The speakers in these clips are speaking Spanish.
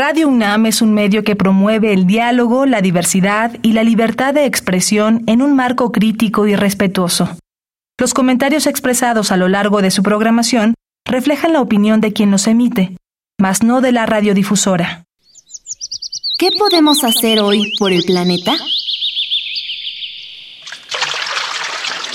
Radio UNAM es un medio que promueve el diálogo, la diversidad y la libertad de expresión en un marco crítico y respetuoso. Los comentarios expresados a lo largo de su programación reflejan la opinión de quien los emite, mas no de la radiodifusora. ¿Qué podemos hacer hoy por el planeta?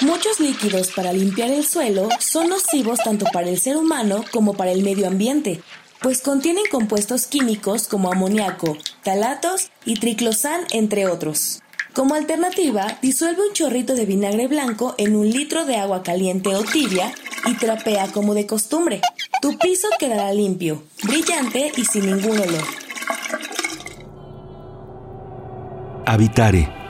Muchos líquidos para limpiar el suelo son nocivos tanto para el ser humano como para el medio ambiente pues contienen compuestos químicos como amoníaco, talatos y triclosan, entre otros. Como alternativa, disuelve un chorrito de vinagre blanco en un litro de agua caliente o tibia y trapea como de costumbre. Tu piso quedará limpio, brillante y sin ningún olor. Habitare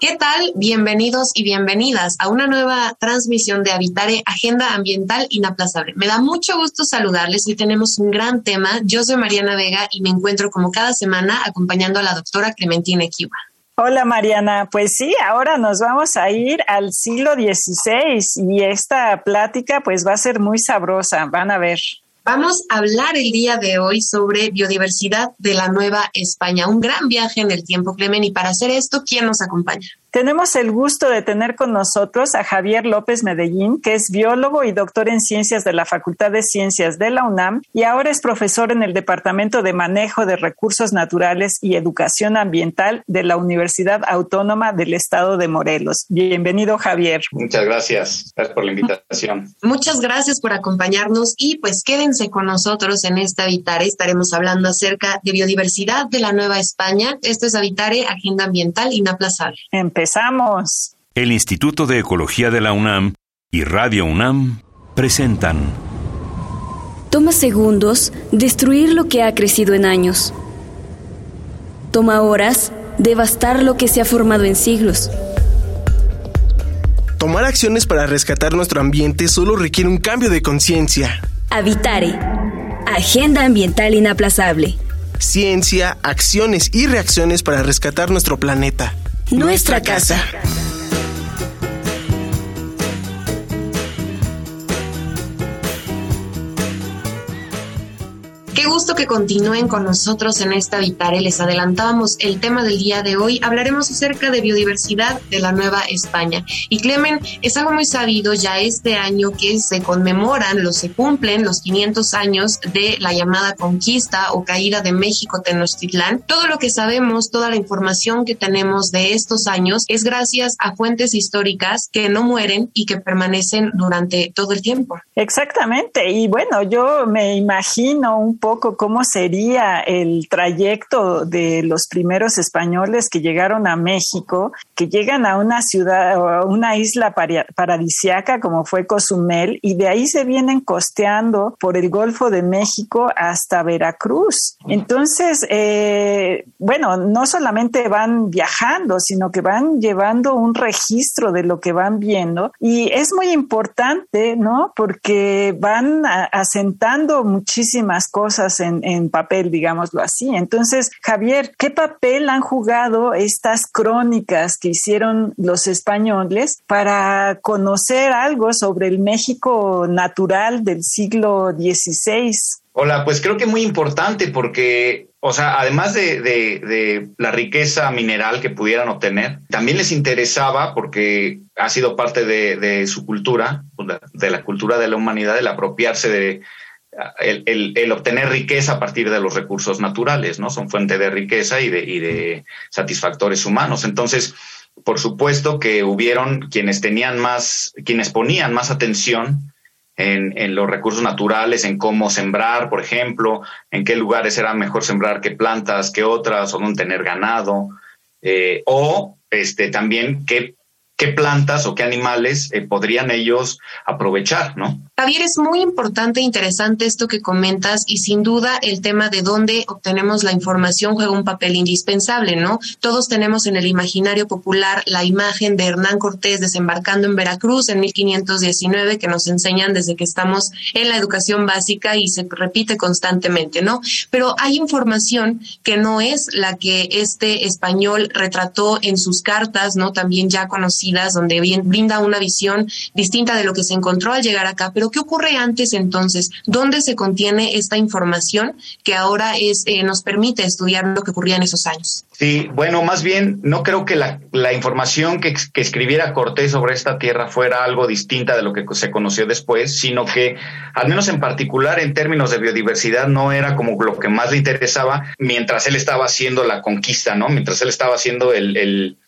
¿Qué tal? Bienvenidos y bienvenidas a una nueva transmisión de Habitare Agenda Ambiental Inaplazable. Me da mucho gusto saludarles. Hoy tenemos un gran tema. Yo soy Mariana Vega y me encuentro como cada semana acompañando a la doctora Clementina Kiwa. Hola Mariana, pues sí, ahora nos vamos a ir al siglo XVI y esta plática pues va a ser muy sabrosa, van a ver. Vamos a hablar el día de hoy sobre biodiversidad de la Nueva España, un gran viaje en el tiempo, Clemen, y para hacer esto, ¿quién nos acompaña? Tenemos el gusto de tener con nosotros a Javier López Medellín, que es biólogo y doctor en ciencias de la Facultad de Ciencias de la UNAM y ahora es profesor en el Departamento de Manejo de Recursos Naturales y Educación Ambiental de la Universidad Autónoma del Estado de Morelos. Bienvenido, Javier. Muchas gracias. Gracias por la invitación. Muchas gracias por acompañarnos y pues quédense con nosotros en esta Habitare. Estaremos hablando acerca de biodiversidad de la Nueva España. Esto es Habitare, Agenda Ambiental Inaplazable. Empezamos. El Instituto de Ecología de la UNAM y Radio UNAM presentan. Toma segundos destruir lo que ha crecido en años. Toma horas devastar lo que se ha formado en siglos. Tomar acciones para rescatar nuestro ambiente solo requiere un cambio de conciencia. Habitare. Agenda Ambiental Inaplazable. Ciencia, acciones y reacciones para rescatar nuestro planeta nuestra casa. Qué gusto que continúen con nosotros en esta Vitare. Les adelantábamos el tema del día de hoy. Hablaremos acerca de biodiversidad de la Nueva España. Y Clemen, es algo muy sabido ya este año que se conmemoran, los se cumplen los 500 años de la llamada conquista o caída de México Tenochtitlán. Todo lo que sabemos, toda la información que tenemos de estos años es gracias a fuentes históricas que no mueren y que permanecen durante todo el tiempo. Exactamente. Y bueno, yo me imagino un poco cómo sería el trayecto de los primeros españoles que llegaron a México, que llegan a una ciudad o una isla paradisiaca como fue Cozumel y de ahí se vienen costeando por el Golfo de México hasta Veracruz. Entonces, eh, bueno, no solamente van viajando, sino que van llevando un registro de lo que van viendo y es muy importante, ¿no? Porque van asentando muchísimas cosas en, papel, digámoslo así. Entonces, Javier, ¿qué papel han jugado estas crónicas que hicieron los españoles para conocer algo sobre el México natural del siglo XVI? Hola, pues creo que muy importante porque, o sea, además de, la riqueza mineral que pudieran obtener, también les interesaba, porque ha sido parte de, su cultura, de la cultura de la humanidad, el apropiarse de, el, obtener riqueza a partir de los recursos naturales, ¿no? Son fuente de riqueza y de, y de satisfactores humanos. Entonces, por supuesto que hubieron quienes tenían más, quienes ponían más atención en, en, los recursos naturales, en cómo sembrar, por ejemplo, en qué lugares era mejor sembrar qué plantas, qué otras, o dónde tener ganado, eh, o este, también qué, qué plantas o qué animales eh, podrían ellos aprovechar, ¿no? Javier, es muy importante e interesante esto que comentas y sin duda el tema de dónde obtenemos la información juega un papel indispensable, ¿no? Todos tenemos en el imaginario popular la imagen de Hernán Cortés desembarcando en Veracruz en 1519 que nos enseñan desde que estamos en la educación básica y se repite constantemente, ¿no? Pero hay información que no es la que este español retrató en sus cartas, ¿no? También ya conocía donde brinda una visión distinta de lo que se encontró al llegar acá. Pero ¿qué ocurre antes entonces? ¿Dónde se contiene esta información que ahora es, eh, nos permite estudiar lo que ocurría en esos años? Sí, bueno, más bien no creo que la, información que, escribiera Cortés sobre esta tierra fuera algo distinta de lo que se conoció después, sino que, al menos en particular en términos de biodiversidad, no era como lo que más le interesaba mientras él estaba haciendo la conquista, ¿no? Mientras él estaba haciendo el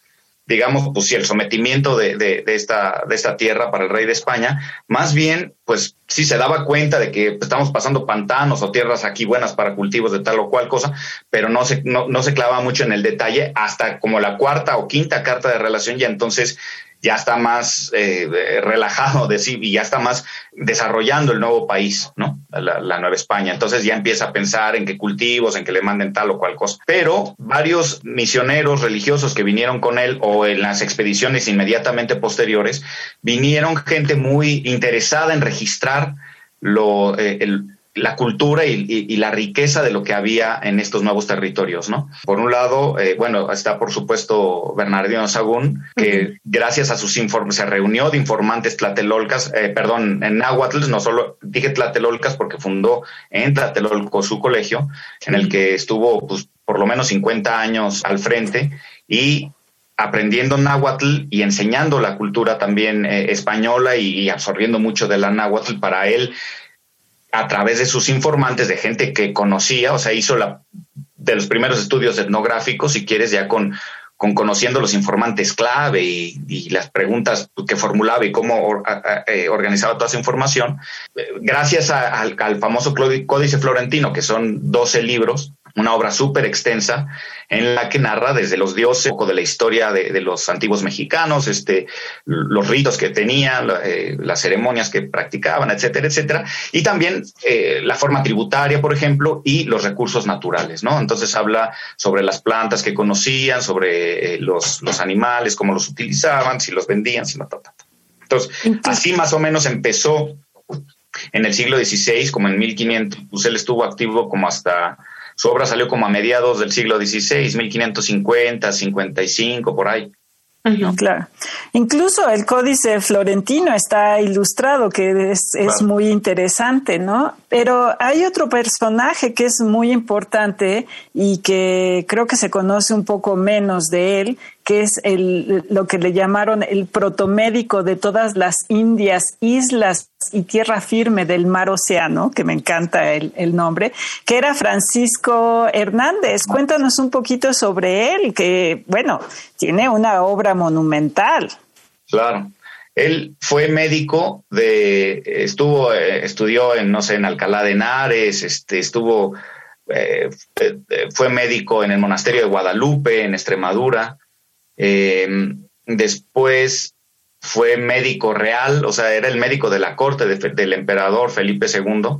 digamos, pues sí, el sometimiento de, de, de, esta, de esta tierra para el rey de España, más bien, pues sí se daba cuenta de que estamos pasando pantanos o tierras aquí buenas para cultivos de tal o cual cosa, pero no se, no, no se clavaba mucho en el detalle hasta como la cuarta o quinta carta de relación, ya entonces ya está más eh, relajado de sí y ya está más desarrollando el nuevo país, ¿no? La, la, Nueva España. Entonces ya empieza a pensar en qué cultivos, en que le manden tal o cual cosa. Pero varios misioneros religiosos que vinieron con él o en las expediciones inmediatamente posteriores, vinieron gente muy interesada en registrar lo, eh, el, la cultura y, y, y, la riqueza de lo que había en estos nuevos territorios, ¿no? Por un lado, eh, bueno, está por supuesto Bernardino Sagún, que uh -huh. gracias a sus informes se reunió de informantes tlatelolcas, eh, perdón, en náhuatl, no solo dije tlatelolcas porque fundó en Tlatelolco su colegio, en el que estuvo pues, por lo menos 50 años al frente y aprendiendo náhuatl y enseñando la cultura también eh, española y, y absorbiendo mucho de la náhuatl para él a través de sus informantes, de gente que conocía, o sea, hizo la, de los primeros estudios etnográficos, si quieres, ya con, con conociendo los informantes clave y, y, las preguntas que formulaba y cómo eh, organizaba toda esa información, gracias a, al, al, famoso Códice Florentino, que son 12 libros, una obra súper extensa en la que narra desde los dioses, un poco de la historia de, de los antiguos mexicanos, este, los ritos que tenían, eh, las ceremonias que practicaban, etcétera, etcétera, y también eh, la forma tributaria, por ejemplo, y los recursos naturales, ¿no? Entonces habla sobre las plantas que conocían, sobre eh, los, los animales, cómo los utilizaban, si los vendían, si no, ta, ta, ta. Entonces, así más o menos empezó en el siglo XVI, como en 1500, pues él estuvo activo como hasta su obra salió como a mediados del siglo XVI, 1550, 55, por ahí. Claro. Incluso el códice florentino está ilustrado, que es, es claro. muy interesante, ¿no? Pero hay otro personaje que es muy importante y que creo que se conoce un poco menos de él, que es el, lo que le llamaron el protomédico de todas las Indias, islas y tierra firme del mar océano, que me encanta el, el nombre, que era Francisco Hernández. Cuéntanos un poquito sobre él, que, bueno, tiene una obra monumental. Claro. Él fue médico de, estuvo, eh, estudió en, no sé, en Alcalá de Henares, este, estuvo, eh, fue médico en el monasterio de Guadalupe, en Extremadura. Eh, después fue médico real, o sea, era el médico de la corte de, del emperador Felipe II.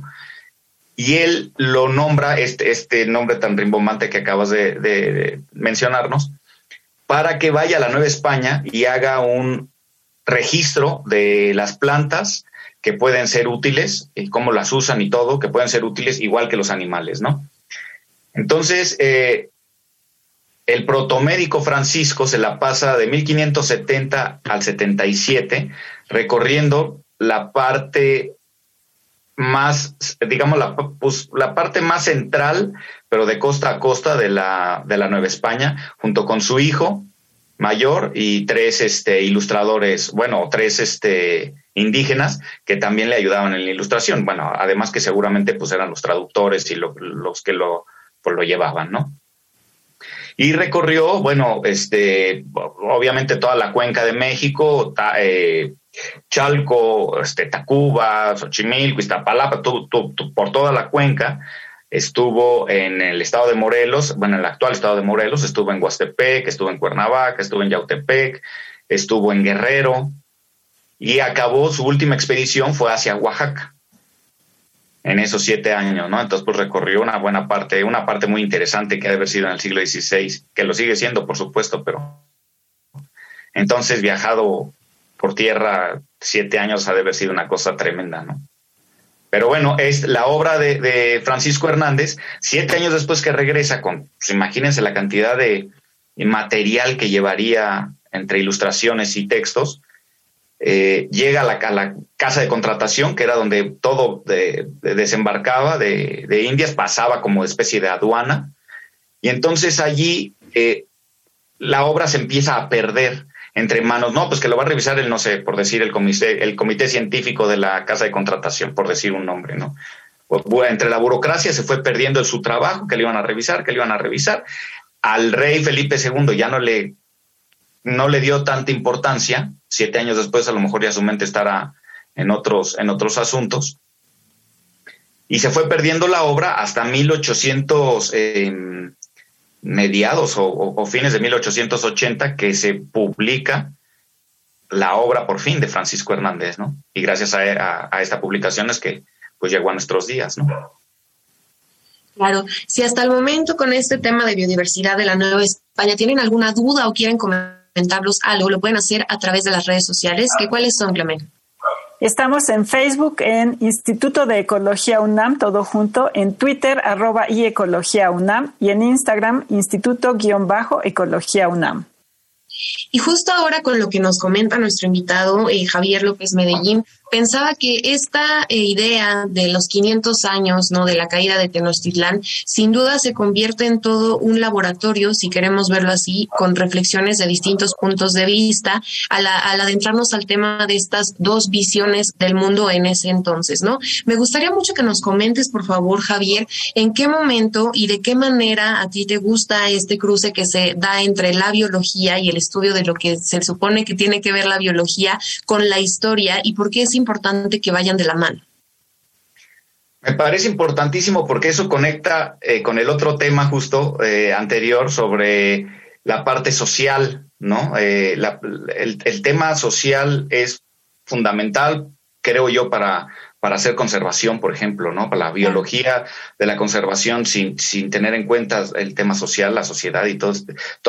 Y él lo nombra, este, este nombre tan rimbombante que acabas de mencionarnos, para que vaya a la Nueva España y haga un registro de las plantas que pueden ser útiles y cómo las usan y todo, que pueden ser útiles igual que los animales, ¿no? Entonces, eh, el protomédico Francisco se la pasa de 1570 al 77 recorriendo la parte más, digamos, la, pues, la parte más central, pero de costa a costa de la, de la Nueva España, junto con su hijo mayor y tres este, ilustradores, bueno, tres este, indígenas que también le ayudaban en la ilustración. Bueno, además que seguramente pues eran los traductores y lo, los que lo, pues, lo llevaban, ¿no? Y recorrió, bueno, este, obviamente toda la cuenca de México, eh, Chalco, este, Tacuba, Xochimilco, Iztapalapa, tu, por toda la cuenca. Estuvo en el estado de Morelos, bueno, en el actual estado de Morelos, estuvo en Huastepec, estuvo en Cuernavaca, estuvo en Yautepec, estuvo en Guerrero y acabó su última expedición fue hacia Oaxaca en esos siete años, ¿no? Entonces, pues recorrió una buena parte, una parte muy interesante que ha de haber sido en el siglo XVI, que lo sigue siendo, por supuesto, pero entonces viajado por tierra siete años ha de haber sido una cosa tremenda, ¿no? Pero bueno, es la obra de, Francisco Hernández, siete años después que regresa con, pues imagínense la cantidad de material que llevaría entre ilustraciones y textos, eh, llega a la, casa de contratación, que era donde todo desembarcaba de, Indias, pasaba como especie de aduana, y entonces allí eh, la obra se empieza a perder entre manos, no, pues que lo va a revisar el, no sé, por decir, el comité, el comité científico de la casa de contratación, por decir un nombre, ¿no? entre la burocracia se fue perdiendo su trabajo, que le iban a revisar, que le iban a revisar. Al rey Felipe II ya no le, no le dio tanta importancia. Siete años después, a lo mejor ya su mente estará en otros, en otros asuntos. Y se fue perdiendo la obra hasta 1800, mediados o, fines de 1880 que se publica la obra por fin de Francisco Hernández, ¿no? Y gracias a, esta publicación es que pues llegó a nuestros días, ¿no? Claro, si hasta el momento con este tema de biodiversidad de la Nueva España tienen alguna duda o quieren comentarlos algo, lo pueden hacer a través de las redes sociales, que cuáles son, Clemente. Estamos en Facebook, en Instituto de Ecología UNAM, todo junto, en Twitter, arroba y Ecología UNAM, y en Instagram, Instituto-Ecología UNAM. Y justo ahora con lo que nos comenta nuestro invitado eh, Javier López Medellín, pensaba que esta eh, idea de los 500 años ¿no? de la caída de Tenochtitlán sin duda se convierte en todo un laboratorio, si queremos verlo así, con reflexiones de distintos puntos de vista, al, adentrarnos al tema de estas dos visiones del mundo en ese entonces. ¿no? Me gustaría mucho que nos comentes, por favor, Javier, en qué momento y de qué manera a ti te gusta este cruce que se da entre la biología y el estudio de lo que se supone que tiene que ver la biología con la historia y por qué es importante que vayan de la mano. Me parece importantísimo porque eso conecta eh, con el otro tema justo eh, anterior sobre la parte social, ¿no? Eh, el, tema social es fundamental, creo yo, para, para hacer conservación, por ejemplo, ¿no? Para la biología de la conservación sin, sin tener en cuenta el tema social, la sociedad y todas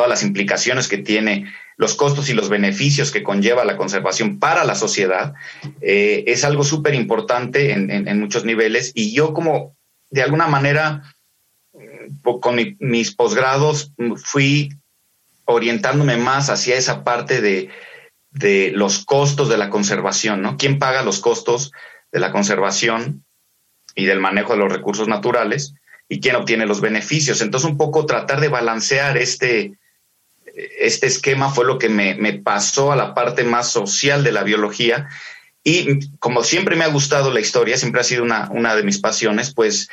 las implicaciones que tiene los costos y los beneficios que conlleva la conservación para la sociedad, eh, es algo súper importante en, muchos niveles. Y yo como, de alguna manera, mm, con mis posgrados mm, fui orientándome más hacia esa parte de, de los costos de la conservación, ¿no? ¿Quién paga los costos de la conservación y del manejo de los recursos naturales? ¿Y quién obtiene los beneficios? Entonces, un poco tratar de balancear este, este esquema fue lo que me, pasó a la parte más social de la biología. Y como siempre me ha gustado la historia, siempre ha sido una, una de mis pasiones, pues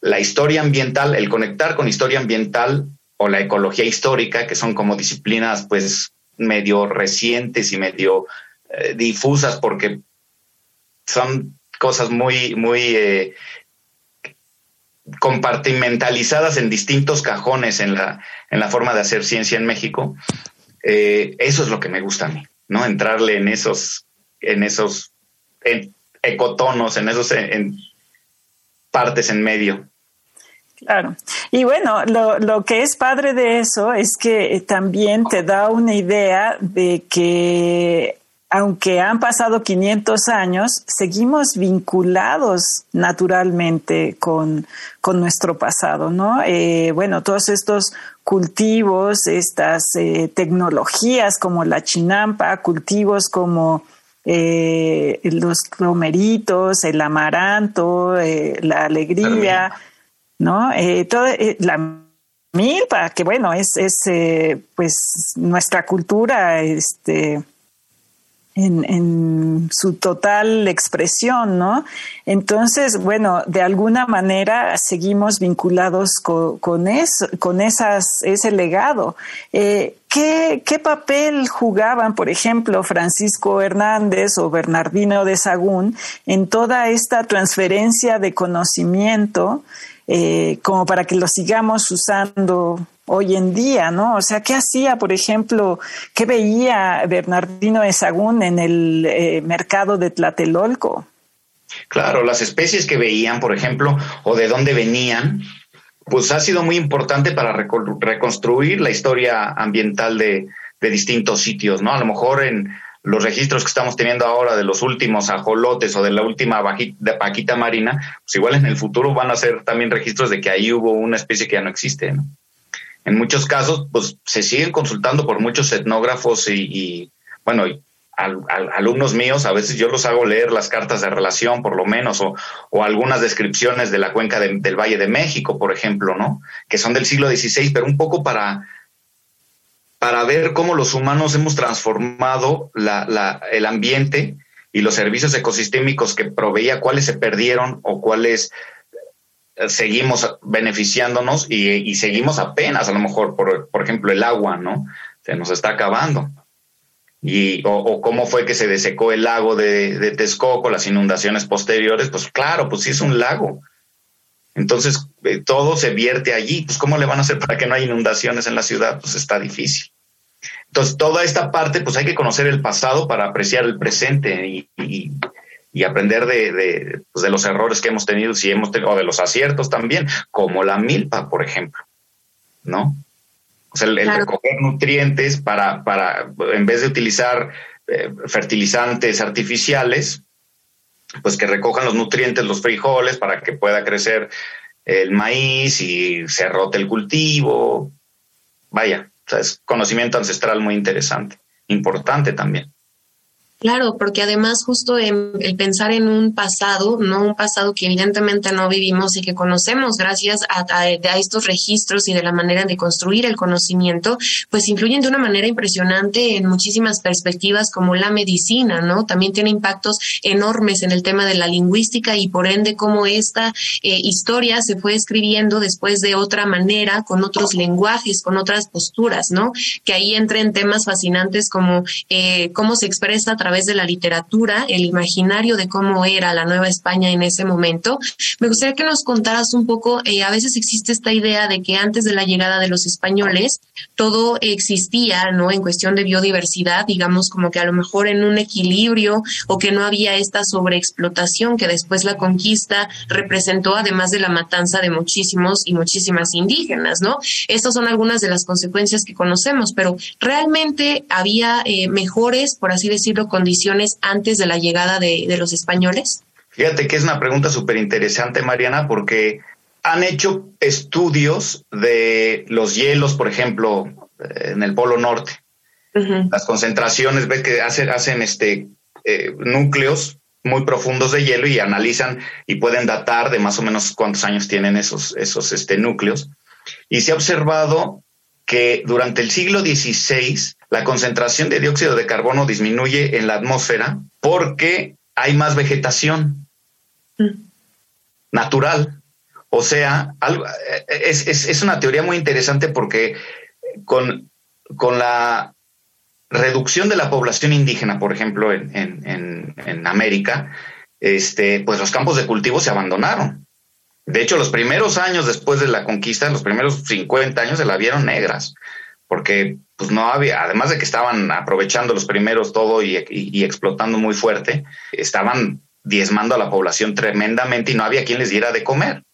la historia ambiental, el conectar con historia ambiental o la ecología histórica, que son como disciplinas pues medio recientes y medio eh, difusas porque son cosas muy, muy eh, compartimentalizadas en distintos cajones en la, en la forma de hacer ciencia en México. Eh, eso es lo que me gusta a mí, ¿no? Entrarle en esos, en esos ecotonos, en esos partes en medio. Claro. Y bueno, lo, lo, que es padre de eso es que también te da una idea de que aunque han pasado 500 años, seguimos vinculados naturalmente con, nuestro pasado, ¿no? Eh, bueno, todos estos cultivos, estas eh, tecnologías como la chinampa, cultivos como eh, los clomeritos, el amaranto, la alegría, ¿no? todo, la milpa, que bueno, es, es pues nuestra cultura, este, en, su total expresión, ¿no? Entonces, bueno, de alguna manera seguimos vinculados con, eso, con esas, ese legado. Eh, ¿qué, ¿Qué papel jugaban, por ejemplo, Francisco Hernández o Bernardino de Sagún en toda esta transferencia de conocimiento eh, como para que lo sigamos usando hoy en día, ¿no? O sea, ¿qué hacía, por ejemplo, qué veía Bernardino de Sagún en el eh, mercado de Tlatelolco? Claro, las especies que veían, por ejemplo, o de dónde venían, pues ha sido muy importante para reconstruir la historia ambiental de, distintos sitios, ¿no? A lo mejor en los registros que estamos teniendo ahora de los últimos ajolotes o de la última vaquita marina, pues igual en el futuro van a ser también registros de que ahí hubo una especie que ya no existe, ¿no? en muchos casos, pues se siguen consultando por muchos etnógrafos y, bueno, alumnos míos, a veces yo los hago leer las cartas de relación, por lo menos, o, algunas descripciones de la cuenca del Valle de México, por ejemplo, ¿no? Que son del siglo XVI, pero un poco para, para ver cómo los humanos hemos transformado el ambiente y los servicios ecosistémicos que proveía, cuáles se perdieron o cuáles eh, seguimos beneficiándonos y, seguimos apenas, a lo mejor, por, por, ejemplo, el agua, ¿no? Se nos está acabando. Y, o, cómo fue que se desecó el lago de, de, Texcoco, las inundaciones posteriores, pues claro, pues sí es un lago. Entonces, eh, todo se vierte allí. Pues, ¿cómo le van a hacer para que no haya inundaciones en la ciudad? Pues está difícil. Entonces, toda esta parte, pues hay que conocer el pasado para apreciar el presente y, y, aprender de, de, pues, de, los errores que hemos tenido, si hemos tenido, o de los aciertos también, como la milpa, por ejemplo, ¿no? O sea, el, recoger nutrientes para, para, en vez de utilizar eh, fertilizantes artificiales, pues que recojan los nutrientes, los frijoles, para que pueda crecer el maíz y se rote el cultivo. Vaya, es conocimiento ancestral muy interesante, importante también. Claro, porque además justo el pensar en un pasado, no un pasado que evidentemente no vivimos y que conocemos gracias a, estos registros y de la manera de construir el conocimiento, pues influyen de una manera impresionante en muchísimas perspectivas como la medicina, ¿no? También tiene impactos enormes en el tema de la lingüística y por ende cómo esta eh, historia se fue escribiendo después de otra manera, con otros lenguajes, con otras posturas, ¿no? Que ahí entren temas fascinantes como eh, cómo se expresa a través de la literatura, el imaginario de cómo era la Nueva España en ese momento. Me gustaría que nos contaras un poco, eh, a veces existe esta idea de que antes de la llegada de los españoles todo existía, ¿no? En cuestión de biodiversidad, digamos como que a lo mejor en un equilibrio o que no había esta sobreexplotación que después la conquista representó, además de la matanza de muchísimos y muchísimas indígenas, ¿no? Estas son algunas de las consecuencias que conocemos, pero realmente había eh, mejores, por así decirlo, condiciones antes de la llegada de, los españoles? Fíjate que es una pregunta súper interesante, Mariana, porque han hecho estudios de los hielos, por ejemplo, eh, en el Polo Norte. Las concentraciones, ves que hacen, hacen este, eh, núcleos muy profundos de hielo y analizan y pueden datar de más o menos cuántos años tienen esos, esos este, núcleos. Y se ha observado que durante el siglo XVI la concentración de dióxido de carbono disminuye en la atmósfera porque hay más vegetación mm. natural. O sea, es, una teoría muy interesante porque con, con, la reducción de la población indígena, por ejemplo, en, en, en América, este, pues los campos de cultivo se abandonaron. De hecho, los primeros años después de la conquista, los primeros 50 años se la vieron negras, porque pues no había, además de que estaban aprovechando los primeros todo y, explotando muy fuerte, estaban diezmando a la población tremendamente y no había quien les diera de comer.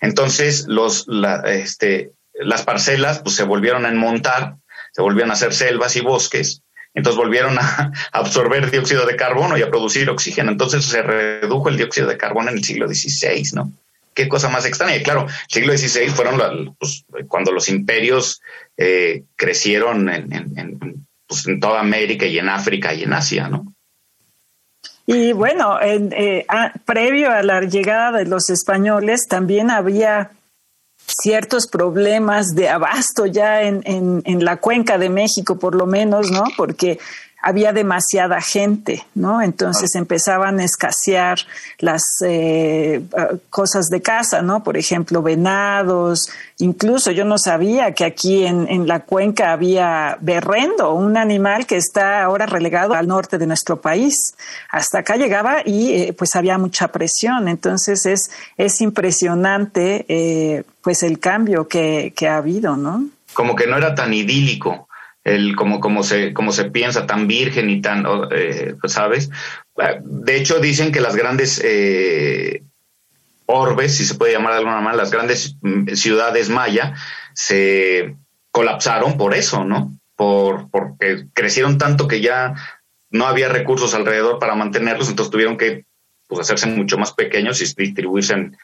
Entonces, los, este, las parcelas pues, se volvieron a enmontar, se volvieron a hacer selvas y bosques, entonces volvieron a absorber dióxido de carbono y a producir oxígeno. Entonces se redujo el dióxido de carbono en el siglo XVI, ¿no? Qué cosa más extraña. Y claro, siglo XVI fueron pues, cuando los imperios eh, crecieron pues, en, toda América y en África y en Asia, ¿no? Y bueno, eh, previo a la llegada de los españoles también había ciertos problemas de abasto ya en, en, la cuenca de México, por lo menos, ¿no? Porque había demasiada gente, ¿no? Entonces ah. empezaban a escasear las eh, ah, cosas de casa, ¿no? Por ejemplo, venados, incluso yo no sabía que aquí en, en, la cuenca había berrendo, un animal que está ahora relegado al norte de nuestro país. Hasta acá llegaba y eh, pues había mucha presión. Entonces es, es impresionante eh, pues el cambio que, que ha habido, ¿no? Como que no era tan idílico el como, como, se, como se piensa, tan virgen y tan, eh, pues, ¿sabes? De hecho, dicen que las grandes eh, orbes, si se puede llamar de alguna manera, las grandes mm, ciudades maya, se colapsaron por eso, ¿no? Por, porque crecieron tanto que ya no había recursos alrededor para mantenerlos, entonces tuvieron que pues, hacerse mucho más pequeños y distribuirse en,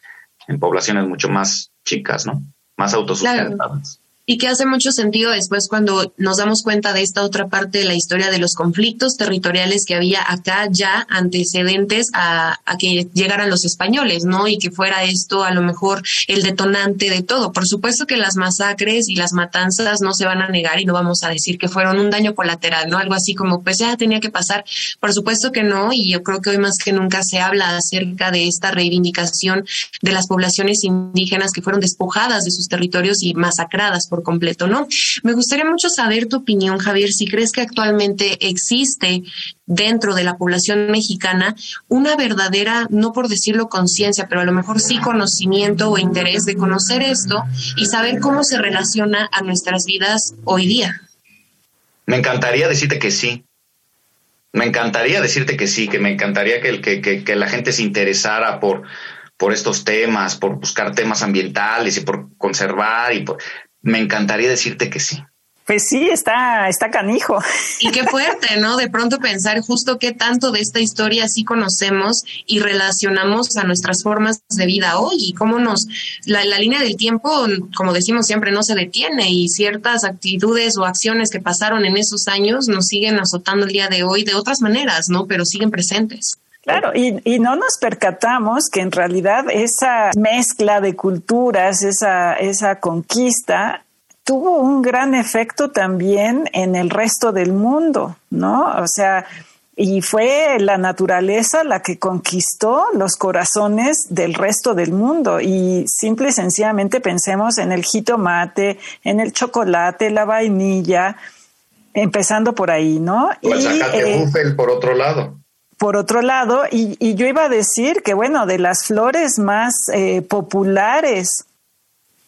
poblaciones mucho más chicas, ¿no? Más autosustentadas. Y que hace mucho sentido después cuando nos damos cuenta de esta otra parte de la historia de los conflictos territoriales que había acá ya antecedentes a, que llegaran los españoles, ¿no? Y que fuera esto a lo mejor el detonante de todo. Por supuesto que las masacres y las matanzas no se van a negar y no vamos a decir que fueron un daño colateral, ¿no? Algo así como, pues ya tenía que pasar. Por supuesto que no, y yo creo que hoy más que nunca se habla acerca de esta reivindicación de las poblaciones indígenas que fueron despojadas de sus territorios y masacradas por completo, ¿no? Me gustaría mucho saber tu opinión, Javier, si crees que actualmente existe dentro de la población mexicana una verdadera, no por decirlo conciencia, pero a lo mejor sí conocimiento o interés de conocer esto y saber cómo se relaciona a nuestras vidas hoy día. Me encantaría decirte que sí. Me encantaría decirte que sí, que me encantaría que, que, que la gente se interesara por, por estos temas, por buscar temas ambientales y por conservar y por, me encantaría decirte que sí. Pues sí, está, está canijo. Y qué fuerte, ¿no? De pronto pensar justo qué tanto de esta historia sí conocemos y relacionamos a nuestras formas de vida hoy y cómo nos, la, la línea del tiempo, como decimos siempre, no se detiene y ciertas actitudes o acciones que pasaron en esos años nos siguen azotando el día de hoy de otras maneras, ¿no? Pero siguen presentes. Claro, y, y, no nos percatamos que en realidad esa mezcla de culturas, esa, esa conquista, tuvo un gran efecto también en el resto del mundo, ¿no? O sea, y fue la naturaleza la que conquistó los corazones del resto del mundo. Y simple y sencillamente pensemos en el jitomate, en el chocolate, la vainilla, empezando por ahí, ¿no? O el eh, por otro lado por otro lado, y, yo iba a decir que, bueno, de las flores más eh, populares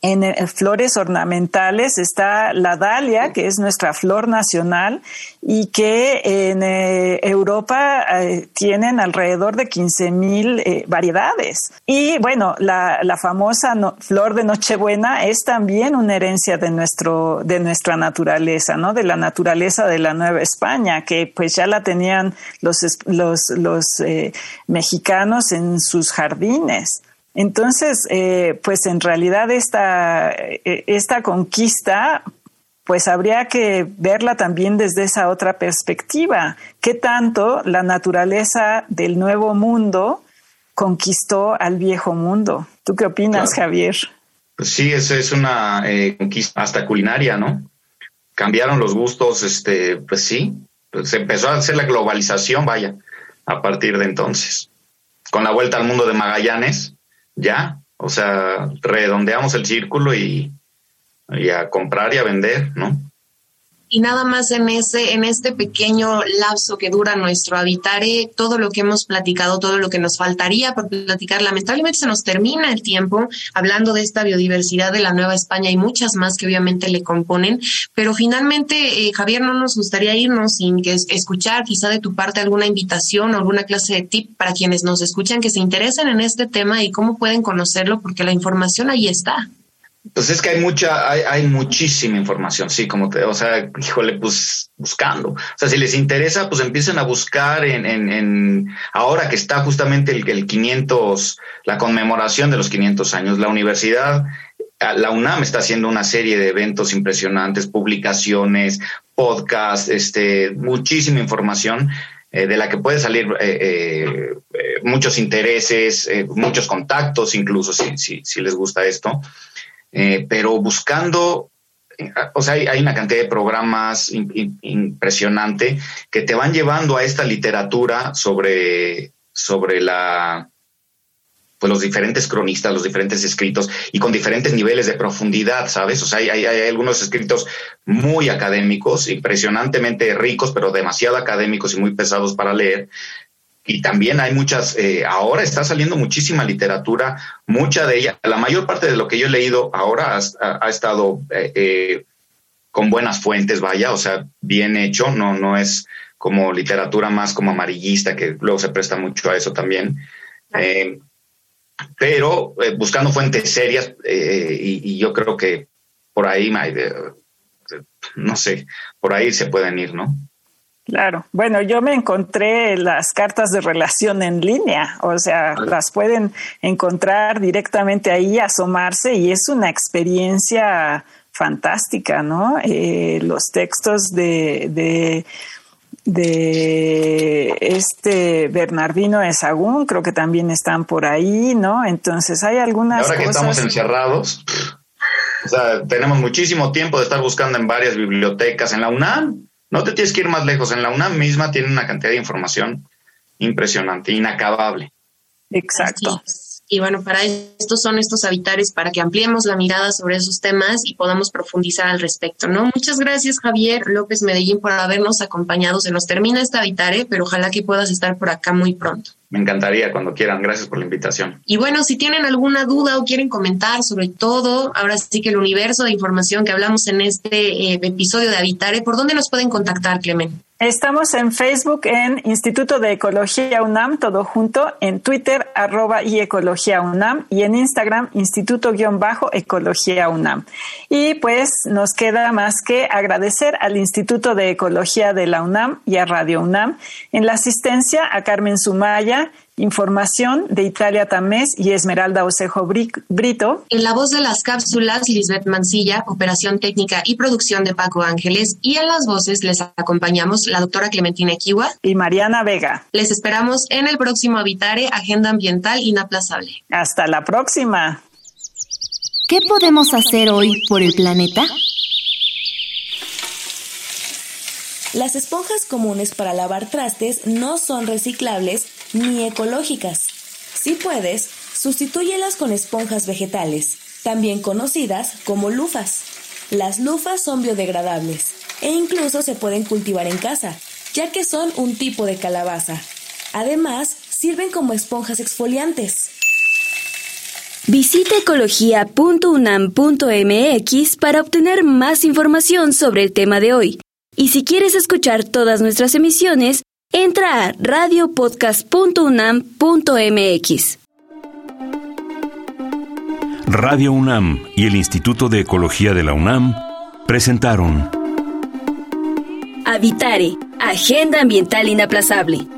en eh, flores ornamentales está la dalia, que es nuestra flor nacional y que en eh, Europa eh, tienen alrededor de 15 mil variedades. Y bueno, la, famosa flor de Nochebuena es también una herencia de, nuestro, de nuestra naturaleza, ¿no? De la naturaleza de la Nueva España, que pues ya la tenían los, los, los mexicanos en sus jardines. Entonces, eh, pues en realidad esta, eh, esta conquista, pues habría que verla también desde esa otra perspectiva. ¿Qué tanto la naturaleza del nuevo mundo conquistó al viejo mundo? ¿Tú qué opinas, Javier? Pues sí, eso es una eh, conquista hasta culinaria, ¿no? Cambiaron los gustos, este, pues sí, pues se empezó a hacer la globalización, vaya, a partir de entonces. Con la vuelta al mundo de Magallanes, ya, o sea, redondeamos el círculo y, y a comprar y a vender, ¿no? Y nada más en ese en este pequeño lapso que dura nuestro habitare todo lo que hemos platicado todo lo que nos faltaría por platicar lamentablemente se nos termina el tiempo hablando de esta biodiversidad de la Nueva España y muchas más que obviamente le componen pero finalmente eh, Javier no nos gustaría irnos sin que escuchar quizá de tu parte alguna invitación o alguna clase de tip para quienes nos escuchan que se interesen en este tema y cómo pueden conocerlo porque la información ahí está pues es que hay mucha, hay, hay, muchísima información, sí, como te, o sea, híjole, pues buscando. O sea, si les interesa, pues empiecen a buscar en, en, en ahora que está justamente el, el 500, la conmemoración de los 500 años, la universidad, la UNAM está haciendo una serie de eventos impresionantes, publicaciones, podcasts, este, muchísima información eh, de la que puede salir eh, eh, muchos intereses, muchos contactos, incluso si, si, si les gusta esto. Eh, pero buscando, o sea, hay, una cantidad de programas impresionante que te van llevando a esta literatura sobre, sobre la, pues los diferentes cronistas, los diferentes escritos y con diferentes niveles de profundidad, ¿sabes? O sea, hay, hay, algunos escritos muy académicos, impresionantemente ricos, pero demasiado académicos y muy pesados para leer, y también hay muchas, eh, ahora está saliendo muchísima literatura, mucha de ella, la mayor parte de lo que yo he leído ahora ha, estado eh, eh, con buenas fuentes, vaya, o sea, bien hecho, no, no es como literatura más como amarillista, que luego se presta mucho a eso también. pero buscando fuentes serias, y, y, yo creo que por ahí, no sé, por ahí se pueden ir, ¿no? Claro. Bueno, yo me encontré las cartas de relación en línea, o sea, las pueden encontrar directamente ahí, asomarse y es una experiencia fantástica, ¿no? Eh, los textos de, de, de este Bernardino de Sagún creo que también están por ahí, ¿no? Entonces hay algunas ahora que estamos encerrados, o sea, tenemos muchísimo tiempo de estar buscando en varias bibliotecas. En la UNAM, no te tienes que ir más lejos. En la UNAM misma tiene una cantidad de información impresionante, inacabable. Exacto. Y bueno, para esto son estos habitares, para que ampliemos la mirada sobre esos temas y podamos profundizar al respecto, ¿no? Muchas gracias, Javier López Medellín, por habernos acompañado. Se nos termina esta habitare, pero ojalá que puedas estar por acá muy pronto. Me encantaría cuando quieran. Gracias por la invitación. Y bueno, si tienen alguna duda o quieren comentar sobre todo, ahora sí que el universo de información que hablamos en este eh, episodio de Habitare, ¿por dónde nos pueden contactar, Clemen? Estamos en Facebook en Instituto de Ecología UNAM, todo junto, en Twitter arroba y Ecología UNAM y en Instagram Instituto-Ecología UNAM. Y pues nos queda más que agradecer al Instituto de Ecología de la UNAM y a Radio UNAM en la asistencia a Carmen Sumaya Información de Italia Tamés y Esmeralda Osejo Brito. En la voz de las cápsulas, Lisbeth Mancilla, operación técnica y producción de Paco Ángeles. Y en las voces les acompañamos la doctora Clementina Equiwa y Mariana Vega. Les esperamos en el próximo Habitare, Agenda Ambiental Inaplazable. Hasta la próxima. ¿Qué podemos hacer hoy por el planeta? Las esponjas comunes para lavar trastes no son reciclables ni ecológicas. Si puedes, sustitúyelas con esponjas vegetales, también conocidas como lufas. Las lufas son biodegradables e incluso se pueden cultivar en casa, ya que son un tipo de calabaza. Además, sirven como esponjas exfoliantes. Visita ecología.unam.mx para obtener más información sobre el tema de hoy. Y si quieres escuchar todas nuestras emisiones, entra a radiopodcast.unam.mx. Radio UNAM y el Instituto de Ecología de la UNAM presentaron Habitare, Agenda Ambiental Inaplazable